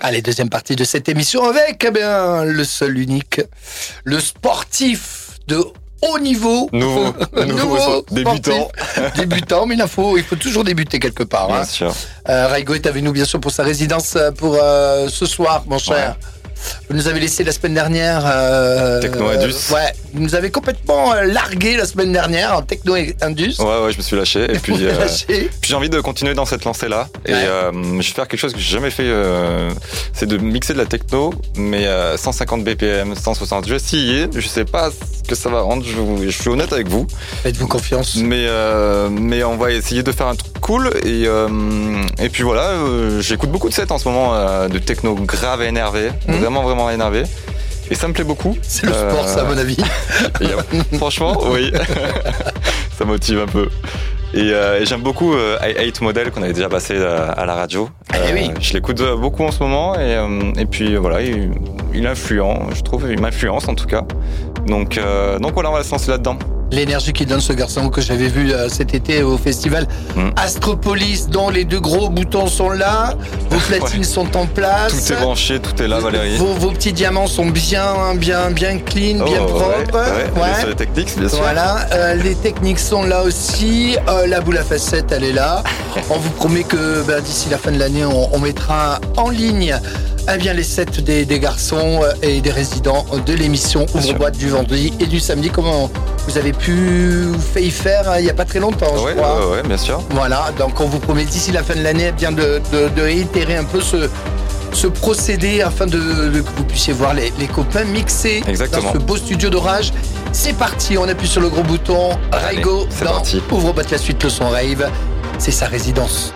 Allez, deuxième partie de cette émission avec eh bien, le seul unique, le sportif de haut niveau. Nouveau, nouveau, débutant. débutant, mais il faut, il faut toujours débuter quelque part. Bien hein. sûr. Euh, Raigo est avec nous, bien sûr, pour sa résidence euh, pour euh, ce soir, mon cher. Vous nous avez laissé la semaine dernière. Euh, Techno Indus. euh, ouais, vous nous avez complètement euh, largué la semaine dernière en Techno Indus. Ouais, ouais, je me suis lâché. Et puis, euh, puis j'ai envie de continuer dans cette lancée-là. Et Ouais. euh, je vais faire quelque chose que j'ai jamais fait. c'est de mixer de la techno, mais euh, 150 BPM, 160. Je vais essayer. Je sais pas ce que ça va rendre. Je, suis honnête avec vous. Faites-vous confiance. Mais, mais on va essayer de faire un truc cool. Et, et puis voilà, j'écoute beaucoup de sets en ce moment de techno grave et énervé. Mhm. Vraiment, vraiment énervé. Et ça me plaît beaucoup. C'est le Euh, sport, ça, à mon avis. Et, euh, franchement, oui. ça motive un peu. Et, euh, et j'aime beaucoup euh, I Hate Model qu'on avait déjà passé euh, à la radio. Eh oui. Je l'écoute euh, beaucoup en ce moment et, euh, et puis euh, voilà, il, il est influent, je trouve, il m'influence en tout cas. Donc, euh, donc voilà, on va se lancer là-dedans. L'énergie qu'il donne ce garçon que j'avais vu euh, cet été au festival Mm. Astropolis, dont les deux gros boutons sont là, vos platines Ouais. sont en place. Tout est branché, tout est là, Valérie. Vos, vos petits diamants sont bien, bien, bien clean, bien Oh, propres. Ouais, bien les techniques, bien sûr. Voilà, euh, les techniques sont là aussi. Euh, la boule à facettes, elle est là. On vous promet que ben, d'ici la fin de l'année, on, on mettra en ligne eh bien, les sets des, des garçons et des résidents de l'émission Bien. Ouvre-boîte du vendredi et du samedi. Comment vous avez pu fait y faire euh, il n'y a pas très longtemps, Ouais, ouais, ouais, bien sûr. Voilà, donc on vous promet d'ici la fin de l'année eh bien de, de- de réitérer un peu ce, ce procédé afin de, de- que vous puissiez voir les, les copains mixer Exactement. dans ce beau studio d'orage. C'est parti, on appuie sur le gros bouton. Allez, Raigo dans parti. Ouvre la suite, le son rave. C'est sa résidence.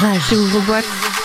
Rage ouvre-boîte. true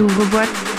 ouvre-boîte.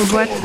J'ouvre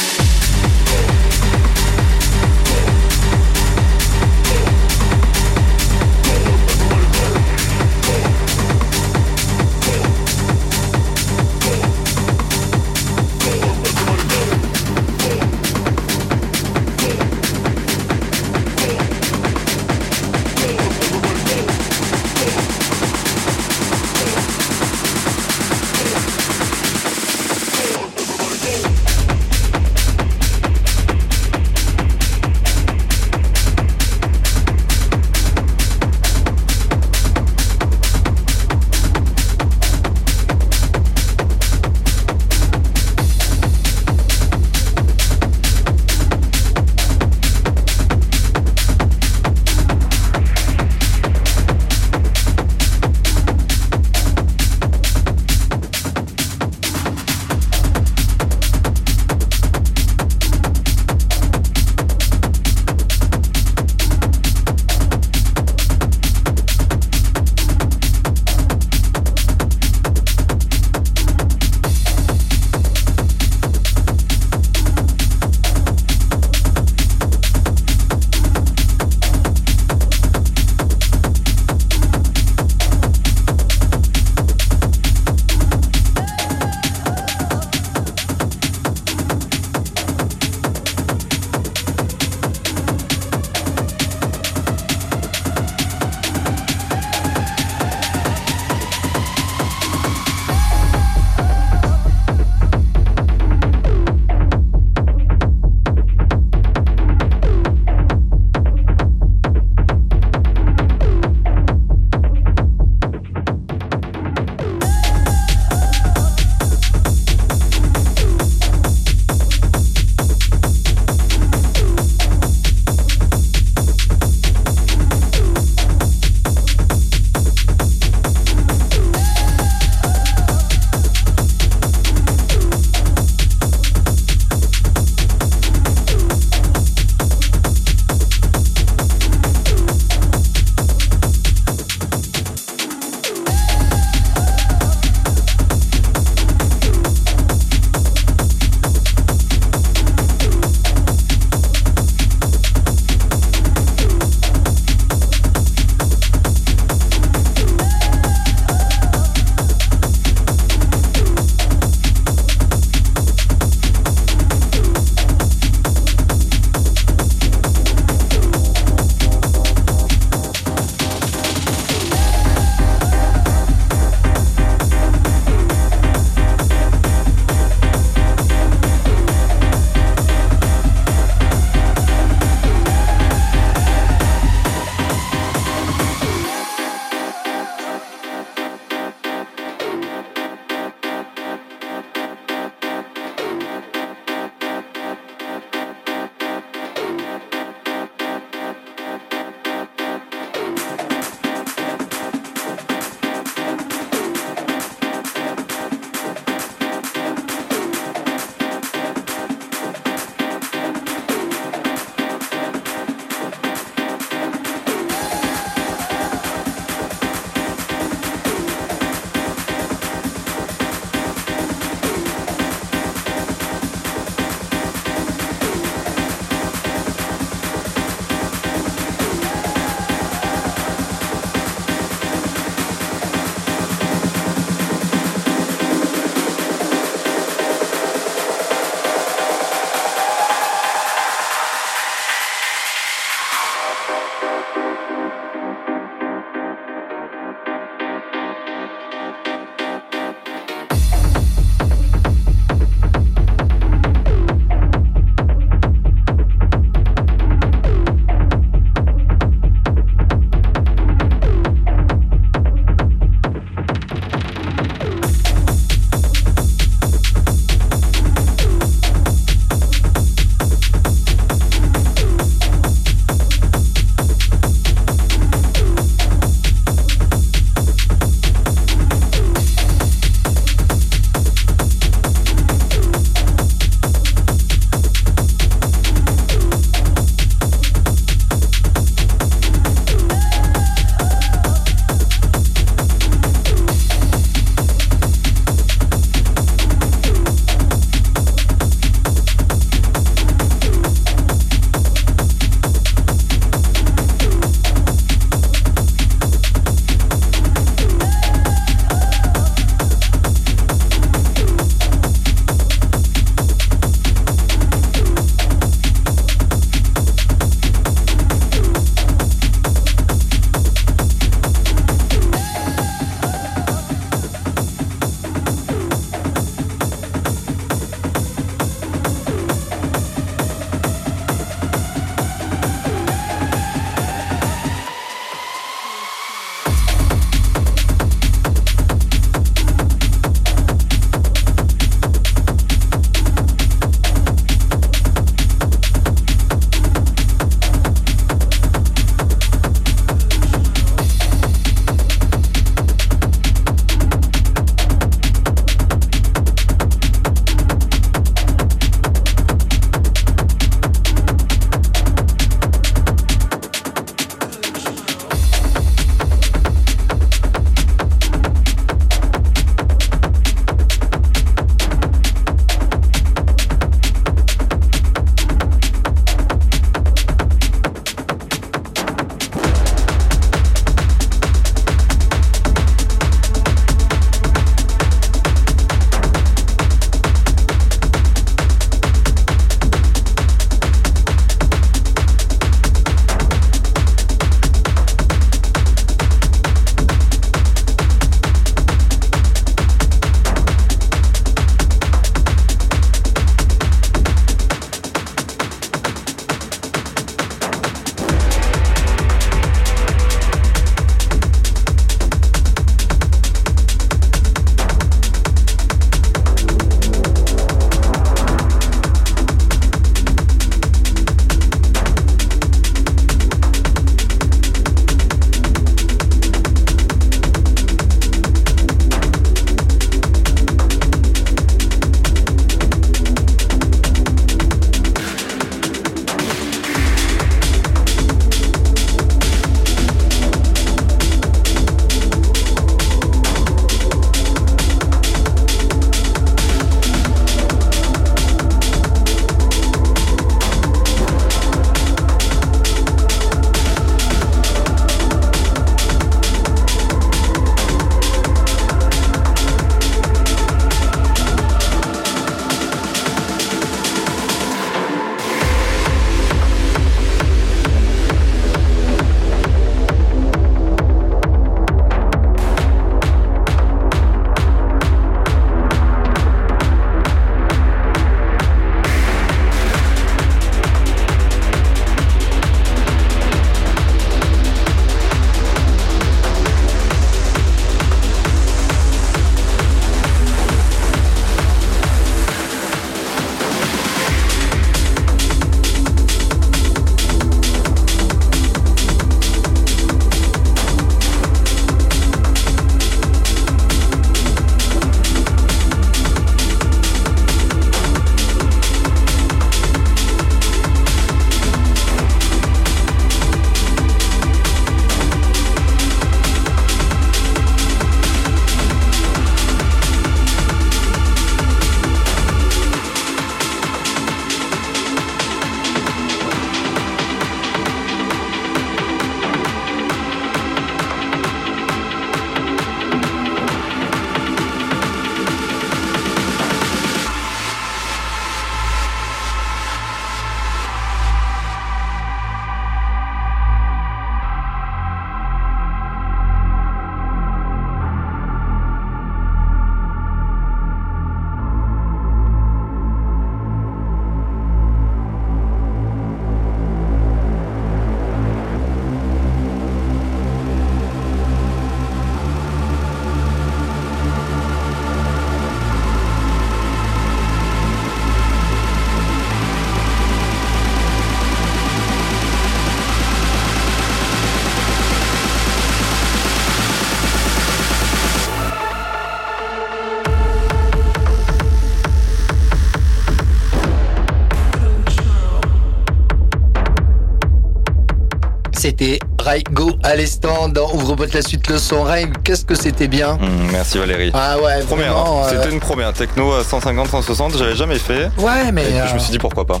Raigo à l'instant dans Ouvre-boîte la suite le son. Rai, qu'est-ce que c'était bien Hum, merci Valérie. Ah ouais, Première, hein. euh, c'était une première techno à 150, 160, j'avais jamais fait. Ouais, mais Et puis je euh, me suis dit pourquoi pas.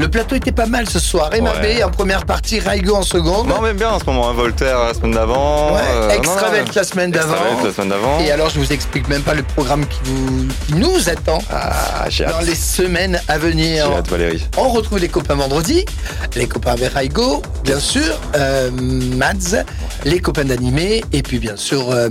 Le plateau était pas mal ce soir. Emma Ouais. En première partie, Raigo en seconde. Non, même bien en ce moment, hein, Voltaire la semaine d'avant. Ouais, euh, Extravelt la semaine d'avant. La semaine d'avant. Et alors, je vous explique même pas le programme qui, vous, qui nous attend Ah, j'ai dans les semaines à J'ai venir. hâte Valérie. On retrouve les copains vendredi, les copains avec Raigo, bien sûr, euh, Mads, les copains d'animé, et puis bien sûr euh,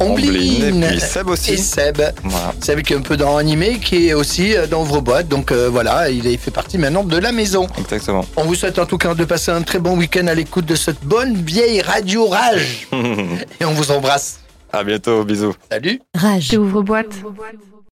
et puis Seb aussi. Et Seb. Voilà. Seb qui est un peu dans animé, qui est aussi euh, dans Ouvre-boîte. Donc euh, voilà, il fait partie maintenant de la maison. Exactement. On vous souhaite en tout cas de passer un très bon week-end à l'écoute de cette bonne vieille radio Rage. Et on vous embrasse. à bientôt, bisous. Salut Rage. Ouvre boîte.